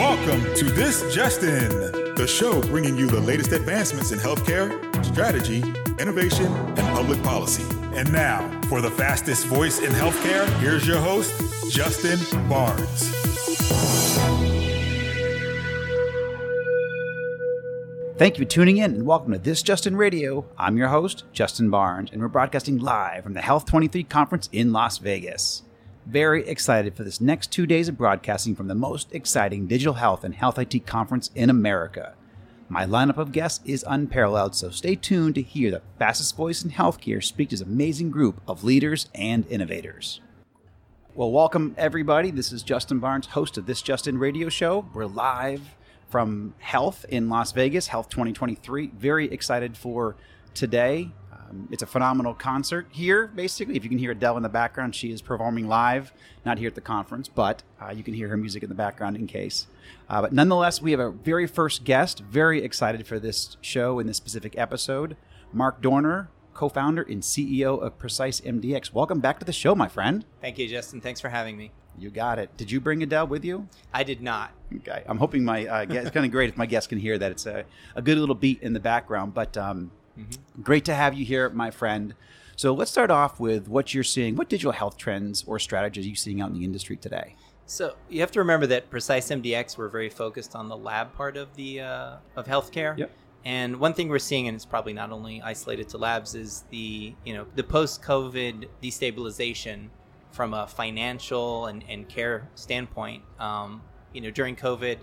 Welcome to This Just In, the show bringing you the latest advancements in healthcare, strategy, innovation, and public policy. And now, for the fastest voice in healthcare, here's your host, Justin Barnes. Thank you for tuning in and welcome to This Just In Radio. I'm your host, Justin Barnes, and we're broadcasting live from the HLTH 23 conference in Las Vegas. Very excited for this next two days of broadcasting from the most exciting digital health and health IT conference in America. My lineup of guests is unparalleled, so stay tuned to hear the fastest voice in healthcare speak to this amazing group of leaders and innovators. Well, welcome everybody. This is Justin Barnes, host of This Just In Radio Show. We're live from HLTH in Las Vegas, HLTH 2023. Very excited for today. Um, it's a phenomenal concert here, basically. If you can hear Adele in the background, she is performing live, not here at the conference, but uh, you can hear her music in the background in case. Uh, but nonetheless, we have a very first guest. Very excited for this show in this specific episode. Mark Dorner, co founder and CEO of Precise MDX. Welcome back to the show, my friend. Thank you, Justin. Thanks for having me. You got it. Did you bring Adele with you? I did not. Okay. I'm hoping my uh, guest, it's kind of great if my guests can hear that. It's a, a good little beat in the background, but um, mm-hmm. great to have you here, my friend. So let's start off with what you're seeing. What digital health trends or strategies are you seeing out in the industry today? So you have to remember that Precise MDX we're very focused on the lab part of the uh, of healthcare. Yep. And one thing we're seeing, and it's probably not only isolated to labs, is the you know the post-COVID destabilization from a financial and, and care standpoint. Um, you know, during COVID,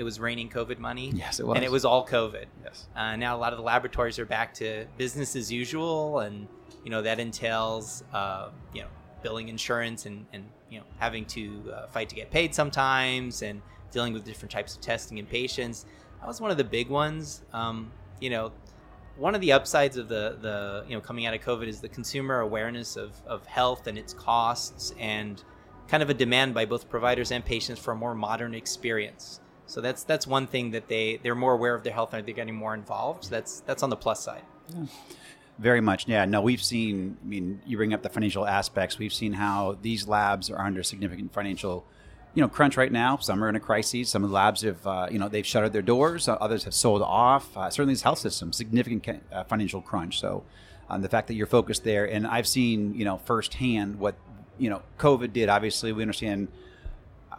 it was raining COVID money. Yes, it was. And it was all COVID. Yes. Uh, now a lot of the laboratories are back to business as usual, and you know that entails uh, you know billing insurance and and you know having to uh, fight to get paid sometimes, and dealing with different types of testing in patients. That was one of the big ones. Um, you know, one of the upsides of the the you know coming out of COVID is the consumer awareness of of health and its costs and kind of a demand by both providers and patients for a more modern experience. So that's that's one thing that they they're more aware of their health and they're getting more involved. So that's that's on the plus side. Yeah. Very much, yeah. No, we've seen. I mean, you bring up the financial aspects. We've seen how these labs are under significant financial you know crunch right now. Some are in a crisis. Some of the labs have uh, you know they've shuttered their doors. Uh, others have sold off. Uh, certainly, this health system significant uh, financial crunch. So, um, the fact that you're focused there, and I've seen you know firsthand what you know COVID did. Obviously, we understand.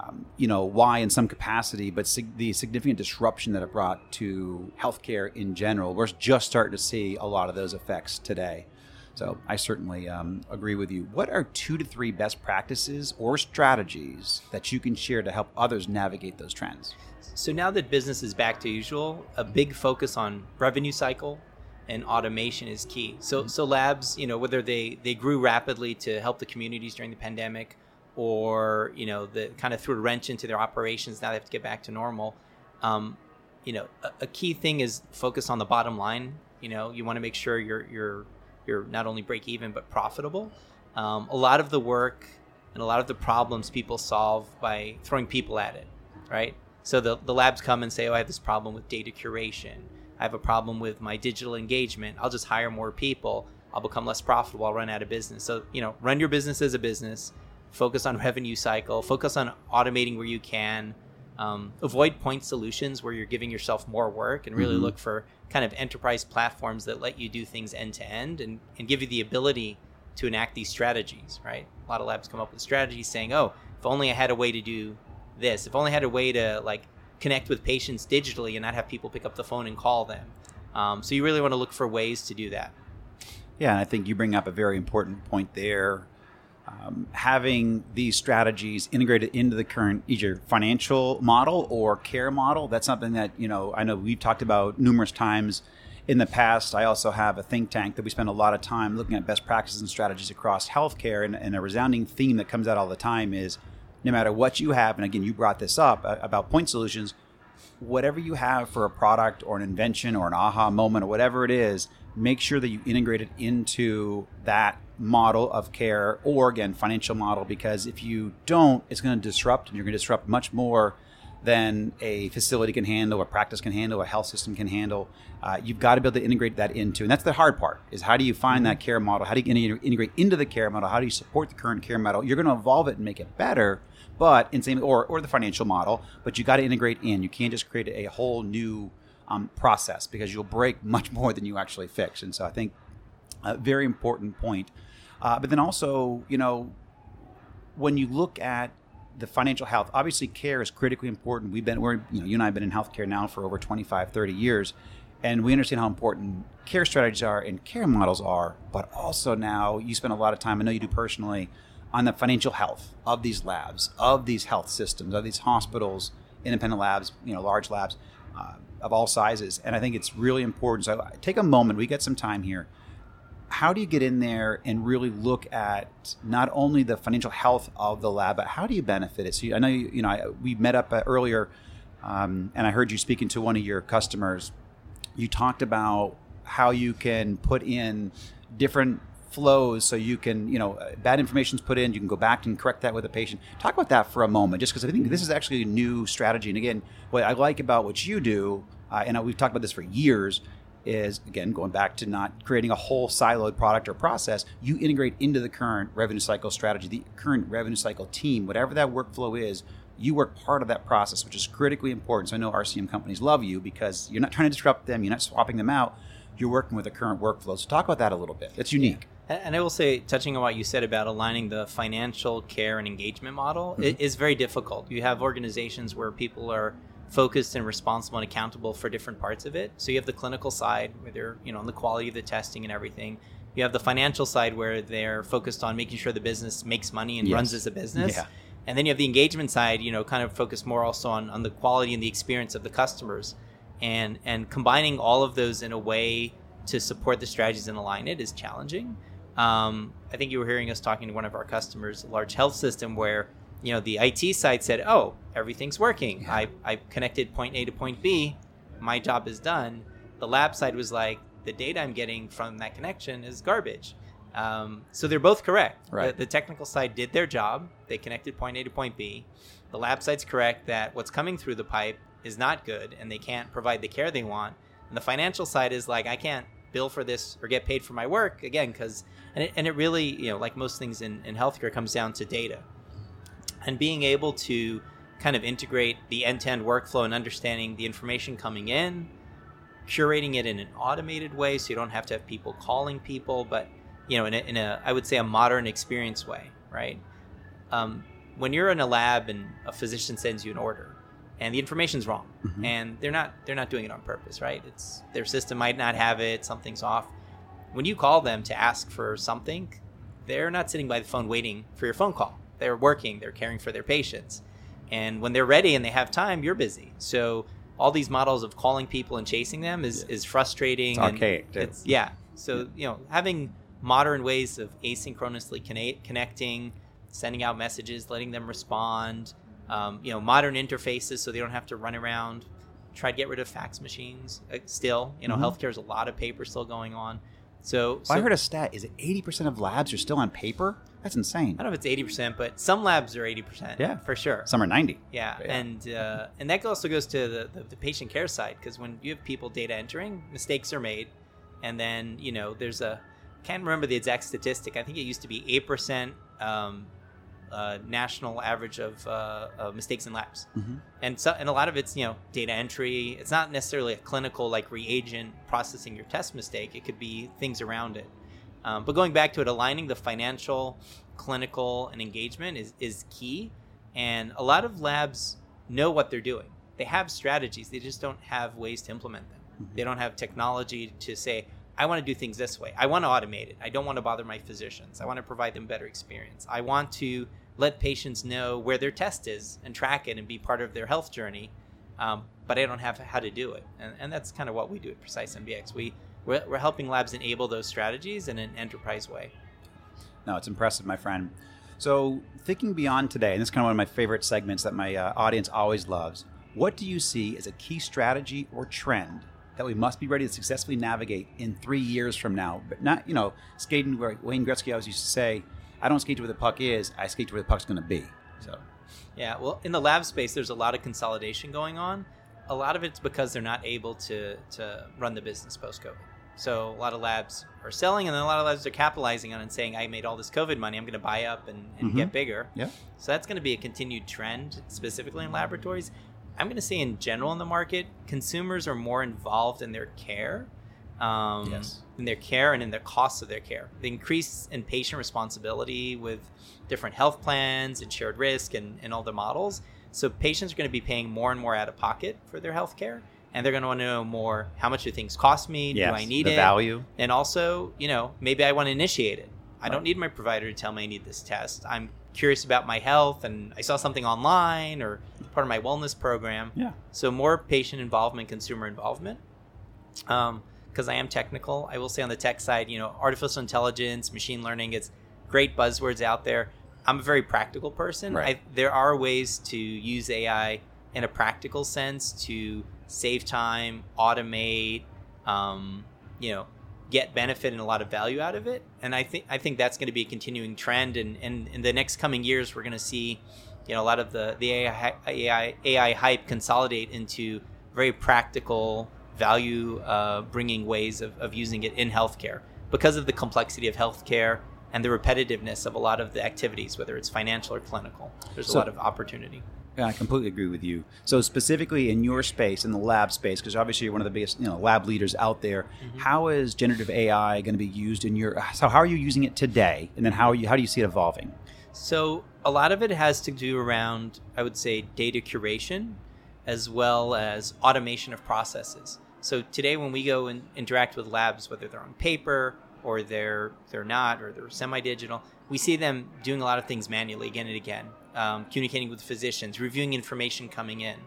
Um, you know why in some capacity, but sig- the significant disruption that it brought to healthcare in general, we're just starting to see a lot of those effects today. So I certainly um, agree with you. What are two to three best practices or strategies that you can share to help others navigate those trends? So now that business is back to usual, a big focus on revenue cycle and automation is key. So mm-hmm. so labs, you know, whether they they grew rapidly to help the communities during the pandemic, or you know, the kind of threw a wrench into their operations. Now they have to get back to normal. Um, you know, a, a key thing is focus on the bottom line. You know, you want to make sure you're you're you're not only break even but profitable. Um, a lot of the work and a lot of the problems people solve by throwing people at it, right? So the, the labs come and say, oh, I have this problem with data curation. I have a problem with my digital engagement. I'll just hire more people. I'll become less profitable. I'll run out of business. So, you know, run your business as a business, focus on revenue cycle, focus on automating where you can, um, avoid point solutions where you're giving yourself more work and really mm-hmm. look for kind of enterprise platforms that let you do things end to end and, and give you the ability to enact these strategies, right? A lot of labs come up with strategies saying, oh, if only I had a way to do this, if only I had a way to like connect with patients digitally and not have people pick up the phone and call them. Um, so you really want to look for ways to do that. Yeah, and I think you bring up a very important point there um, having these strategies integrated into the current either financial model or care model that's something that you know i know we've talked about numerous times in the past. I also have a think tank that we spend a lot of time looking at best practices and strategies across healthcare and, and a resounding theme that comes out all the time is no matter what you have and again you brought this up uh, about point solutions whatever you have for a product or an invention or an aha moment or whatever it is make sure that you integrate it into that model of care or again financial model because if you don't it's going to disrupt and you're going to disrupt much more than a facility can handle, a practice can handle, a health system can handle. Uh, you've got to be able to integrate that into, and that's the hard part. Is how do you find that care model? How do you integrate into the care model? How do you support the current care model? You're going to evolve it and make it better, but in same or or the financial model. But you got to integrate in. You can't just create a whole new um, process because you'll break much more than you actually fix. And so I think a very important point. Uh, but then also, you know, when you look at the financial health, obviously care is critically important. We've been, we're, you know, you and I have been in healthcare now for over 25, 30 years, and we understand how important care strategies are and care models are. But also now, you spend a lot of time, I know you do personally, on the financial health of these labs, of these health systems, of these hospitals, independent labs, you know, large labs uh, of all sizes. And I think it's really important. So take a moment. We get some time here how do you get in there and really look at not only the financial health of the lab, but how do you benefit it? So you, I know you, you know I, we met up uh, earlier, um, and I heard you speaking to one of your customers. You talked about how you can put in different flows so you can you know uh, bad information is put in you can go back and correct that with a patient talk about that for a moment just because i think this is actually a new strategy and again what i like about what you do uh, and we've talked about this for years is again going back to not creating a whole siloed product or process you integrate into the current revenue cycle strategy the current revenue cycle team whatever that workflow is you work part of that process which is critically important. So i know rcm companies love you because you're not trying to disrupt them you're not swapping them out you're working with the current workflow. So talk about that a little bit. It's unique. And I will say, touching on what you said about aligning the financial care and engagement model, mm-hmm. it is very difficult. You have organizations where people are focused and responsible and accountable for different parts of it. So you have the clinical side where they're, you know, on the quality of the testing and everything. You have the financial side where they're focused on making sure the business makes money and yes. runs as a business. Yeah. And then you have the engagement side, you know, kind of focused more also on, on the quality and the experience of the customers. And and combining all of those in a way to support the strategies and align it is challenging. Um, I think you were hearing us talking to one of our customers, a large health system, where you know the IT side said, "Oh, everything's working. Yeah. I I connected point A to point B. My job is done." The lab side was like, "The data I'm getting from that connection is garbage." Um, so they're both correct. Right. The, the, technical side did their job. They connected point A to point B. The lab side's correct that what's coming through the pipe is not good, and they can't provide the care they want. And the financial side is like, I can't bill for this or get paid for my work again because and it, and it really you know like most things in, in healthcare comes down to data and being able to kind of integrate the end-to-end workflow and understanding the information coming in curating it in an automated way so you don't have to have people calling people but you know in a, in a i would say a modern experience way right? Um, when you're in a lab and a physician sends you an order and the information's wrong mm-hmm. and they're not they're not doing it on purpose right? It's their system might not have it something's off. When you call them to ask for something they're not sitting by the phone waiting for your phone call they're working, they're caring for their patients. And when they're ready and they have time, you're busy. So all these models of calling people and chasing them is, yeah. is frustrating. It's archaic. It's, yeah. So, you know, having modern ways of asynchronously connecting, sending out messages, letting them respond, um, you know, modern interfaces so they don't have to run around. Try to get rid of fax machines. Uh, still, you know, mm-hmm. healthcare is a lot of paper still going on. So, well, so, I heard a stat. Is it eighty percent of labs are still on paper? That's insane. I don't know if it's eighty percent, but some labs are eighty percent. Yeah, for sure. Some are ninety. Yeah, yeah. and uh, and that also goes to the, the, the patient care side because when you have people data entering, mistakes are made, and then you know there's a can't remember the exact statistic. I think it used to be eight percent um, uh, national average of uh, uh, mistakes in labs, mm-hmm. and so and a lot of it's you know data entry. It's not necessarily a clinical like reagent processing your test mistake. It could be things around it. Um, but going back to it, aligning the financial, clinical, and engagement is is key. And a lot of labs know what they're doing. They have strategies. They just don't have ways to implement them. Mm-hmm. They don't have technology to say, I want to do things this way. I want to automate it. I don't want to bother my physicians. I want to provide them better experience. I want to let patients know where their test is and track it and be part of their health journey. Um, but I don't have how to do it. And, and that's kind of what we do at Precise MDX. We, we're, we're helping labs enable those strategies in an enterprise way. No, it's impressive, my friend. So, thinking beyond today, and this is kind of one of my favorite segments that my uh, audience always loves, what do you see as a key strategy or trend that we must be ready to successfully navigate in three years from now? But not, you know, skating where Wayne Gretzky always used to say, I don't skate to where the puck is, I skate to where the puck's going to be. So Yeah, well, in the lab space, there's a lot of consolidation going on. A lot of it's because they're not able to to run the business post COVID. So a lot of labs are selling, and then a lot of labs are capitalizing on it and saying, "I made all this COVID money. I'm going to buy up and, and Mhm. get bigger." yeah, So that's going to be a continued trend, specifically in laboratories. I'm going to say, in general, in the market, consumers are more involved in their care, um, Yes. in their care and in the costs of their care. The increase in patient responsibility with different health plans and shared risk and, and all the models. So patients are going to be paying more and more out of pocket for their health care. And they're going to want to know more how much do things cost me? yes, Do I need the it? value? And also, you know, maybe I want to initiate it. I Right. don't need my provider to tell me I need this test. I'm curious about my health and I saw something online or part of my wellness program. Yeah. So more patient involvement, consumer involvement. Um, because I am technical, I will say on the tech side, you know, artificial intelligence, machine learning, it's great buzzwords out there. I'm a very practical person. Right. I, there are ways to use AI in a practical sense to save time, automate, um, you know, get benefit and a lot of value out of it. And I think I think that's going to be a continuing trend. And, and in the next coming years, we're going to see, you know, a lot of the the AI AI, AI hype consolidate into very practical, value uh, bringing ways of, of using it in healthcare because of the complexity of healthcare and the repetitiveness of a lot of the activities, whether it's financial or clinical. There's So- a lot of opportunity. Yeah, I completely agree with you. So specifically in your space, in the lab space, because obviously you're one of the biggest, you know, lab leaders out there. Mm-hmm. how is generative AI going to be used in your? So how are you using it today, and then how are you? How do you see it evolving? So a lot of it has to do around, I would say, data curation, as well as automation of processes. So today, when we go and interact with labs, whether they're on paper or they're they're not, or they're semi-digital, we see them doing a lot of things manually again and again, um, communicating with physicians, reviewing information coming in.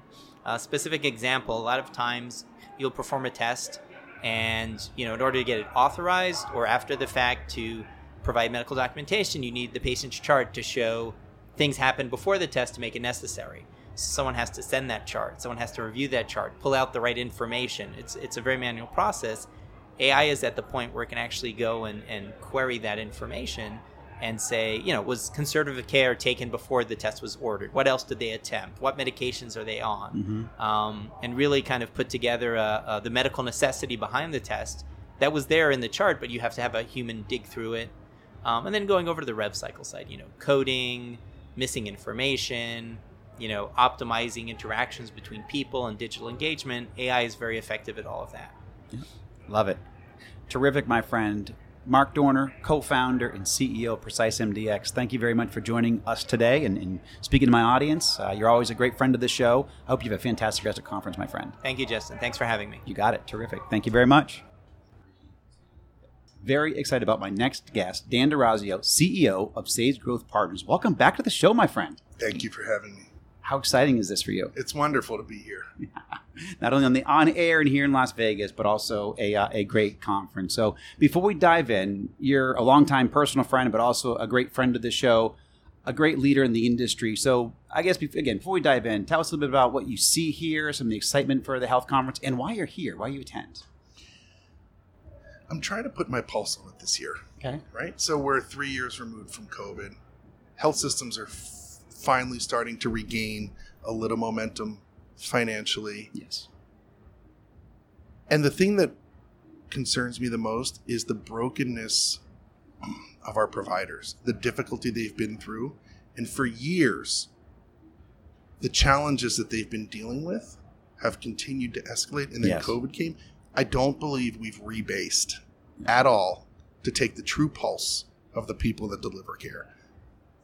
A specific example: a lot of times you'll perform a test, and you know, in order to get it authorized or after the fact to provide medical documentation, you need the patient's chart to show things happened before the test to make it necessary. Someone has to send that chart. Someone has to review that chart, pull out the right information. It's it's a very manual process. AI is at the point where it can actually go and, and query that information and say, you know, was conservative care taken before the test was ordered? What else did they attempt? What medications are they on? Um, and really kind of put together uh, uh, the medical necessity behind the test that was there in the chart, but you have to have a human dig through it. Um, and then going over to the rev cycle side, you know, coding, missing information, you know, optimizing interactions between people and digital engagement. AI is very effective at all of that. Love it. Terrific, my friend. Mark Dorner, co founder and CEO of Precise MDX. Thank you very much for joining us today and, and speaking to my audience. Uh, you're always a great friend of the show. I hope you have a fantastic rest of conference, my friend. Thank you, Justin. Thanks for having me. You got it. Terrific. Thank you very much. Very excited about my next guest, Dan D'Orazio, CEO of Sage Growth Partners. Welcome back to the show, my friend. Thank you for having me. How exciting is this for you? It's wonderful to be here. Not only on the on air and here in Las Vegas, but also a, uh, a great conference. So before we dive in, you're a longtime personal friend, but also a great friend of the show, a great leader in the industry. So I guess again, before we dive in, tell us a little bit about what you see here, some of the excitement for the HLTH conference, and why you're here, why you attend. I'm trying to put my pulse on it this year, Okay. right? So we're three years removed from COVID. Health systems are finally starting to regain a little momentum financially. Yes. And the thing that concerns me the most is the brokenness of our providers, the difficulty they've been through. And for years, the challenges that they've been dealing with have continued to escalate. And then Yes. COVID came. I don't believe we've rebased at all to take the true pulse of the people that deliver care.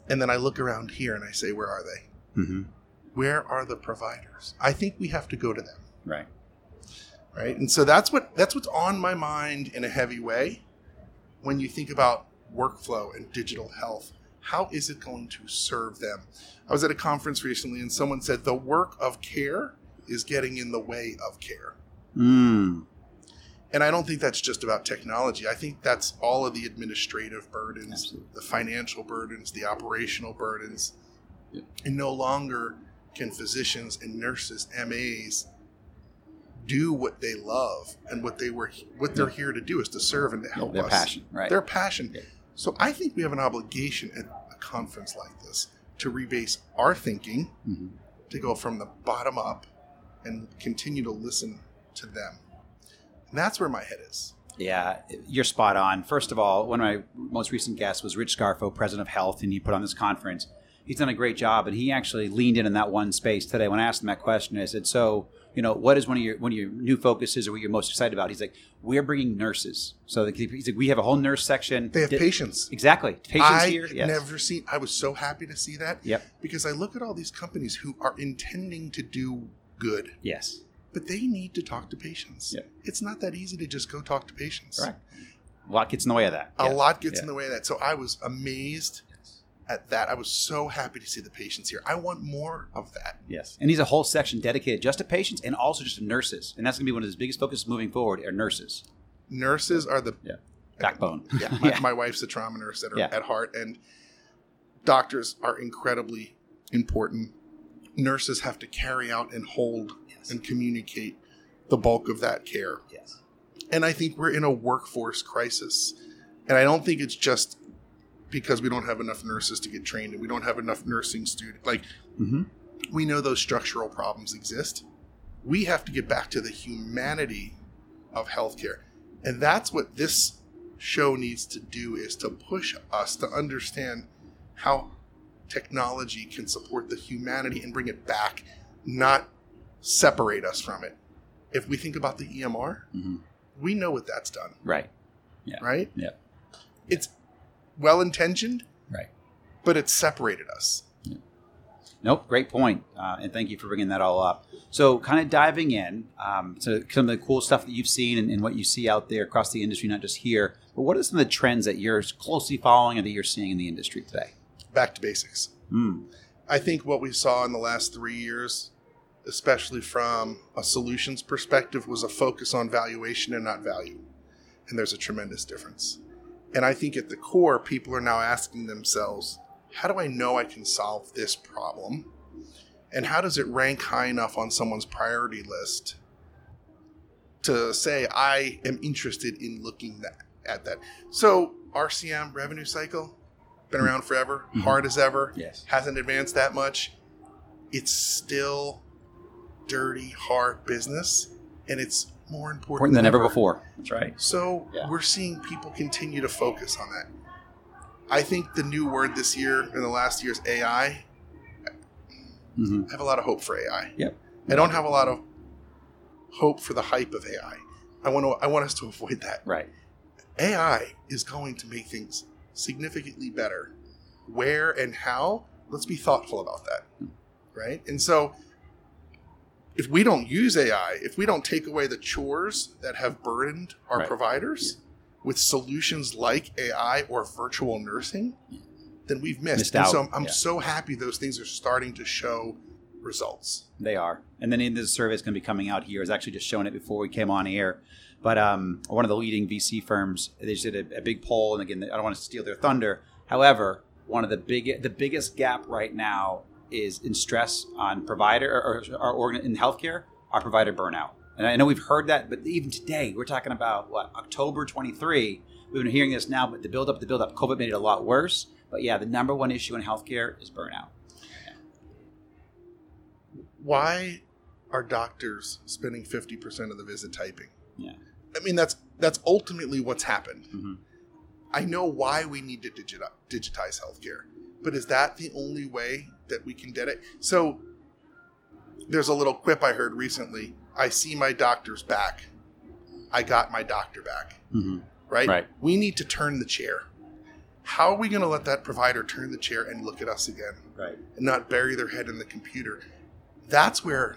And then I look around here and I say, where are they? Mm-hmm. Where are the providers? I think we have to go to them Right. right and so that's what that's what's on my mind in a heavy way when you think about workflow and digital health how is it going to serve them i was at a conference recently and someone said the work of care is getting in the way of care Mm. And i don't think that's just about technology i think that's all of the administrative burdens Absolutely. the financial burdens the operational burdens Yep. and no longer can physicians and nurses mas do what they love and what they were what they're here to do is to serve and to help Their us passion, right. their passion Yeah. so i think we have an obligation at a conference like this to rebase our thinking Mhm. to go from the bottom up and continue to listen to them. And that's where my head is. Yeah, you're spot on. First of all, one of my most recent guests was Rich Scarfo, president of HLTH, and he put on this conference. He's done a great job, and he actually leaned in in that one space today. When I asked him that question, I said, "So, you know, what is one of your one of your new focuses, or what you're most excited about?" He's like, "We're bringing nurses." So the- he's like, "We have a whole nurse section. They have patients. Exactly, patients I here. Yes. never seen. I was so happy to see that. Yep. Because I look at all these companies who are intending to do good, Yes. But they need to talk to patients. Yep. It's not that easy to just go talk to patients. Correct. A lot gets in the way of that. A Yes. lot gets Yeah. in the way of that. So I was amazed at that. I was so happy to see the patients here. I want more of that. Yes, and he's a whole section dedicated just to patients and also just to nurses, and that's going to be one of his biggest focuses moving forward. Are nurses. Nurses are the Yeah. Backbone. yeah, my, Yeah. my wife's a trauma nurse at, her, Yeah. at heart, and doctors are incredibly important. Nurses have to carry out and hold Yes. and communicate the bulk of that care. Yes. And I think we're in a workforce crisis. And I don't think it's just because we don't have enough nurses to get trained and we don't have enough nursing students. Like, Mm-hmm. we know those structural problems exist. We have to get back to the humanity of healthcare. And that's what this show needs to do is to push us to understand how technology can support the humanity and bring it back, not separate us from it. If we think about the EMR, Mm-hmm. we know what that's done, Right. Yeah. right? Yeah. It's well intentioned, Right. but it's separated us. Nope, great point, uh, and thank you for bringing that all up. So, kind of diving in um, to some of the cool stuff that you've seen and, and what you see out there across the industry, not just here, but what are some of the trends that you're closely following and that you're seeing in the industry today? Back to basics. Mm. I think what we saw in the last three years, especially from a solutions perspective, was a focus on valuation and not value. And there's a tremendous difference. And I think at the core, people are now asking themselves, how do I know I can solve this problem? And how does it rank high enough on someone's priority list to say, I am interested in looking that, at that? So, RCM, revenue cycle, been around forever, Mhm. hard as ever Yes. hasn't advanced that much. It's still dirty, hard business, and it's more important, Important than ever before. That's right. So Yeah. we're seeing people continue to focus on that. I think the new word this year and the last year is AI. hmm I have a lot of hope for AI. Yep. I don't have a lot of hope for the hype of AI. I want to. I want us to avoid that. Right. AI is going to make things significantly better. Where and how, let's be thoughtful about that. Right? And so, if we don't use AI, if we don't take away the chores that have burdened our Right. providers with solutions like AI or virtual nursing, then we've missed. Missed and out, so I'm, I'm yeah. so happy those things are starting to show results. They are. And then in this survey is going to be coming out here. I was actually just showing it before we came on air. But um, one of the leading VC firms, they just did a, a big poll. And again, I don't want to steal their thunder. However, one of the big, the biggest gap right now is in stress on provider or, or, or in healthcare, our provider burnout. And I know we've heard that, but even today, we're talking about what October 23. We've been hearing this now, but the build up, the build up, COVID made it a lot worse. But yeah, the number one issue in healthcare is burnout. Why are doctors spending 50% of the visit typing? Yeah. I mean, that's that's ultimately what's happened. Mhm. I know why we need to digit- digitize healthcare, but is that the only way that we can get it? So there's a little quip I heard recently. I see my doctor's back. I got my doctor back. Mm-hmm. Right? Right. We need to turn the chair. How are we going to let that provider turn the chair and look at us again Right. and not bury their head in the computer? That's where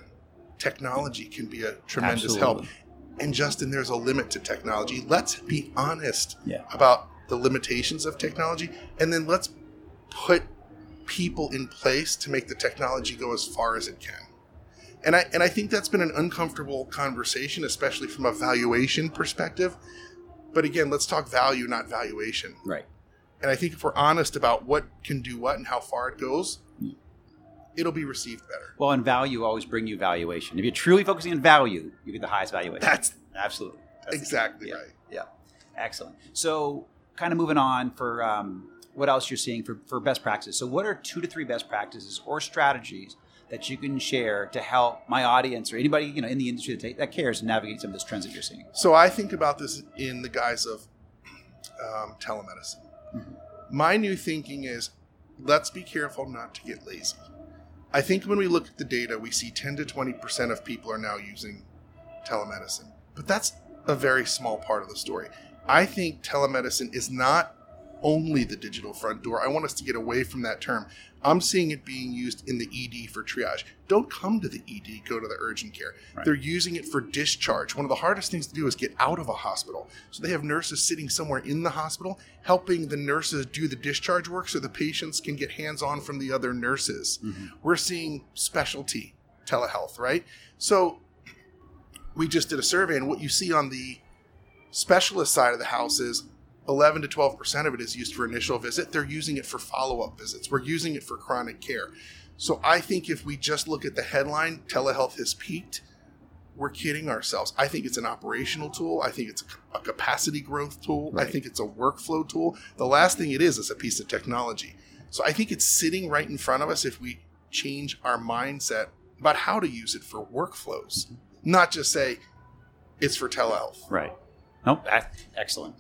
technology can be a tremendous help. And Justin, there's a limit to technology. Let's be honest Yeah. about the limitations of technology, and then let's put people in place to make the technology go as far as it can. And I and I think that's been an uncomfortable conversation, especially from a valuation perspective. But again, let's talk value, not valuation. Right. And I think if we're honest about what can do what and how far it goes, mm. It'll be received better. Well, and value always bring you valuation. If you're truly focusing on value, you get the highest valuation. That's absolutely That's exactly Yeah. right. Yeah, excellent. So, kind of moving on for um, what else you're seeing for, for best practices. So, what are two to three best practices or strategies that you can share to help my audience or anybody you know in the industry that, that cares navigate some of those trends that you're seeing? So I think about this in the guise of um, telemedicine. My new thinking is let's be careful not to get lazy. I think when we look at the data, we see 10 to 20% of people are now using telemedicine. But that's a very small part of the story. I think telemedicine is not only the digital front door. I want us to get away from that term. I'm seeing it being used in the ED for triage. Don't come to the ED, go to the urgent care. Right. They're using it for discharge. One of the hardest things to do is get out of a hospital. So they have nurses sitting somewhere in the hospital helping the nurses do the discharge work so the patients can get hands on from the other nurses. Mm-hmm. We're seeing specialty telehealth, right? So we just did a survey, and what you see on the specialist side of the house is 11 to 12 percent of it is used for initial visit. They're using it for follow up visits. We're using it for chronic care. So I think if we just look at the headline, telehealth has peaked. We're kidding ourselves. I think it's an operational tool. I think it's a, a capacity growth tool. I think it's a workflow tool. The last thing it is is a piece of technology. So I think it's sitting right in front of us if we change our mindset about how to use it for workflows, not just say it's for telehealth. Right. Nope. That's excellent.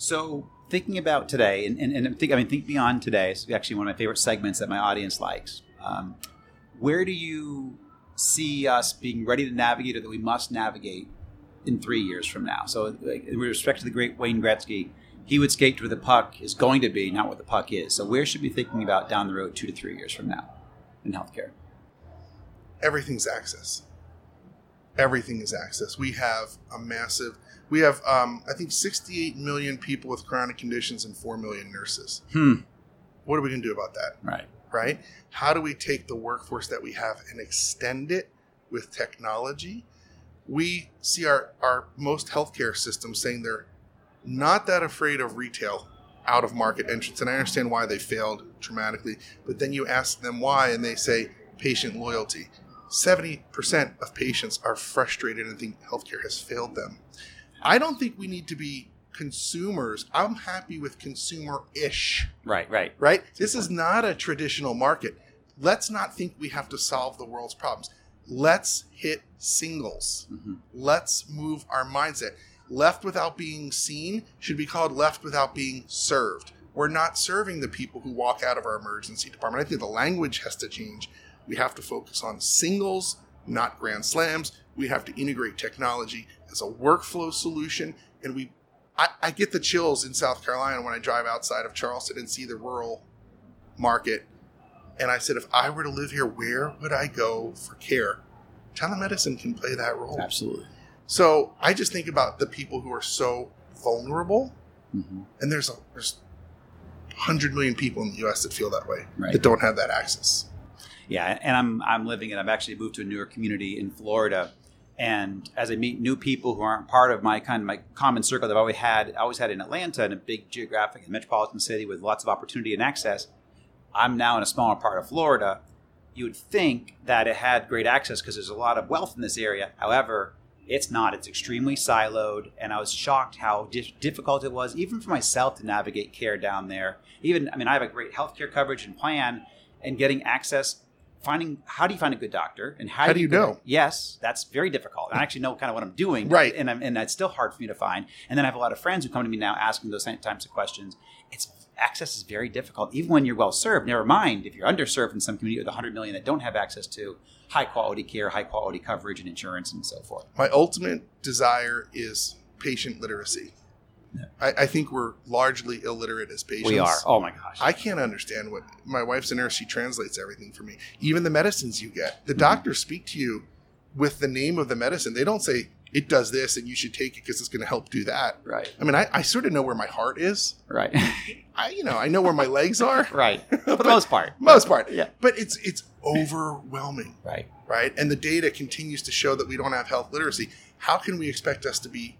So thinking about today, and, and, and think, I mean, think beyond today. It's actually one of my favorite segments that my audience likes. Um, where do you see us being ready to navigate, or that we must navigate in three years from now? So, like, with respect to the great Wayne Gretzky, he would skate to where the puck is going to be, not what the puck is. So, where should we be thinking about down the road, two to three years from now, in healthcare? everything's access. Everything is access. We have a massive. We have, um, I think, 68 million people with chronic conditions and 4 million nurses. Hmm. What are we going to do about that? Right. Right? How do we take the workforce that we have and extend it with technology? We see our, our most healthcare systems saying they're not that afraid of retail out of market entrance. And I understand why they failed dramatically. But then you ask them why, and they say patient loyalty. 70% of patients are frustrated and think healthcare has failed them. I don't think we need to be consumers. I'm happy with consumer ish, Right. Right. right? This is not a traditional market. Let's not think we have to solve the world's problems. Let's hit singles. Mhm. Let's move our mindset. Left without being seen should be called left without being served. We're not serving the people who walk out of our emergency department. I think the language has to change. We have to focus on singles, not grand slams. We have to integrate technology as a workflow solution. And we, I, I get the chills in South Carolina when I drive outside of Charleston and see the rural market. And I said, if I were to live here, where would I go for care? Telemedicine can play that role. Absolutely. So I just think about the people who are so vulnerable, hmm and there's a, there's 100 million people in the U.S. that feel that way, Right. that don't have that access. Yeah, and I'm I'm living it. I've actually moved to a newer community in Florida, and as I meet new people who aren't part of my kind of my common circle that I've always had, always had in Atlanta, in a big geographic and metropolitan city with lots of opportunity and access, I'm now in a smaller part of Florida. You would think that it had great access because there's a lot of wealth in this area. However, it's not. It's extremely siloed, and I was shocked how dif- difficult it was, even for myself, to navigate care down there. Even, I mean, I have a great healthcare coverage and plan, and getting access, finding how do you find a good doctor, and how, How do you know? Yes, that's very difficult. I actually know kind of what I'm doing, Right. And I'm, and that's still hard for me to find. And then I have a lot of friends who come to me now asking those same types of questions. It's access is very difficult, even when you're well served. Never mind if you're underserved in some community with 100 million that don't have access to high quality care, high quality coverage, and insurance, and so forth. My ultimate desire is patient literacy. I, I think we're largely illiterate as patients. We are. Oh my gosh. I can't understand what my wife's a nurse. She translates everything for me. Even the medicines you get. Mm-hmm. The doctors speak to you with the name of the medicine. They don't say it does this and you should take it because it's going to help do that. right. I mean, I, I sort of know where my heart is. Right. I, you know, I know where my legs are. right. For the most part. Most part. Yeah. But it's it's overwhelming, Right. right? And the data continues to show that we don't have health literacy. How can we expect us to be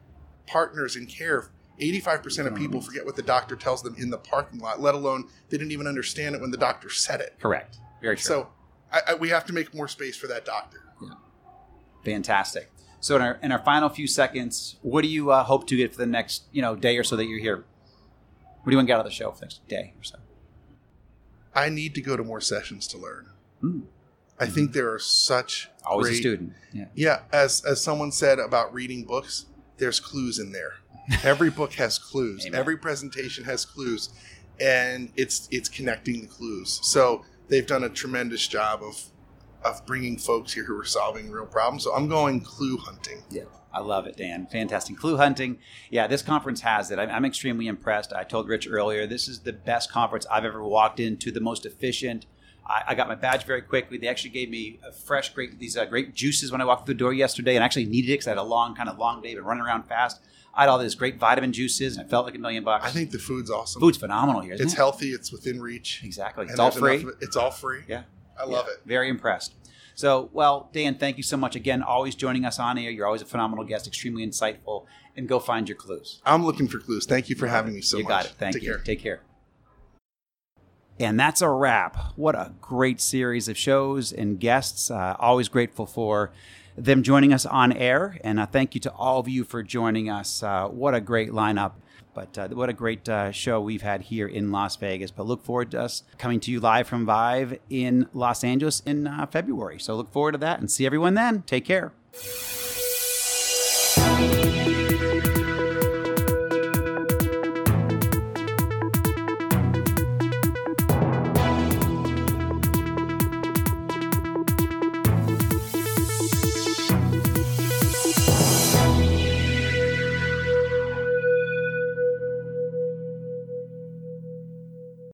partners in care? 85% of people forget what the doctor tells them in the parking lot, let alone they didn't even understand it when the doctor said it. Correct. Very true. So I, I, we have to make more space for that doctor. Yeah. Fantastic. So in our in our final few seconds, what do you uh, hope to get for the next you know day or so that you're here? What do you want to get out of the show for the next day or so? I need to go to more sessions to learn. Mm. I think there are such Always great, a student. Yeah. Yeah, as as someone said about reading books, there's clues in there. Every book has clues. Amen. Every presentation has clues, and it's it's connecting the clues. So they've done a tremendous job of of bringing folks here who are solving real problems. So I'm going clue hunting. Yeah. I love it, Dan. Fantastic. Clue hunting. Yeah, this conference has it. I'm, I'm extremely impressed. I told Rich earlier, this is the best conference I've ever walked into, the most efficient. I, I got my badge very quickly. They actually gave me a fresh, great these uh, great juices when I walked through the door yesterday, and I actually needed it because I had a long, kind of long day, been running around fast. I had all these great vitamin juices, and I felt like a million bucks. I think the food's awesome. food's phenomenal here. Isn't it's it? healthy. It's within reach. Exactly. It's all free. it- It's all free. Yeah. I love Yeah, it. Very impressed. So, well, Dan, thank you so much again. Always joining us on air. You're always a phenomenal guest, extremely insightful. And go find your clues. I'm looking for clues. Thank you for having me so you much. got it. Thank Take you. care. Take care. And that's a wrap. What a great series of shows and guests. Uh, always grateful for them joining us on air. And uh, thank you to all of you for joining us. Uh, what a great lineup. But uh, what a great uh, show we've had here in Las Vegas. But look forward to us coming to you live from Vive in Los Angeles in uh, February. So look forward to that and see everyone then. Take care.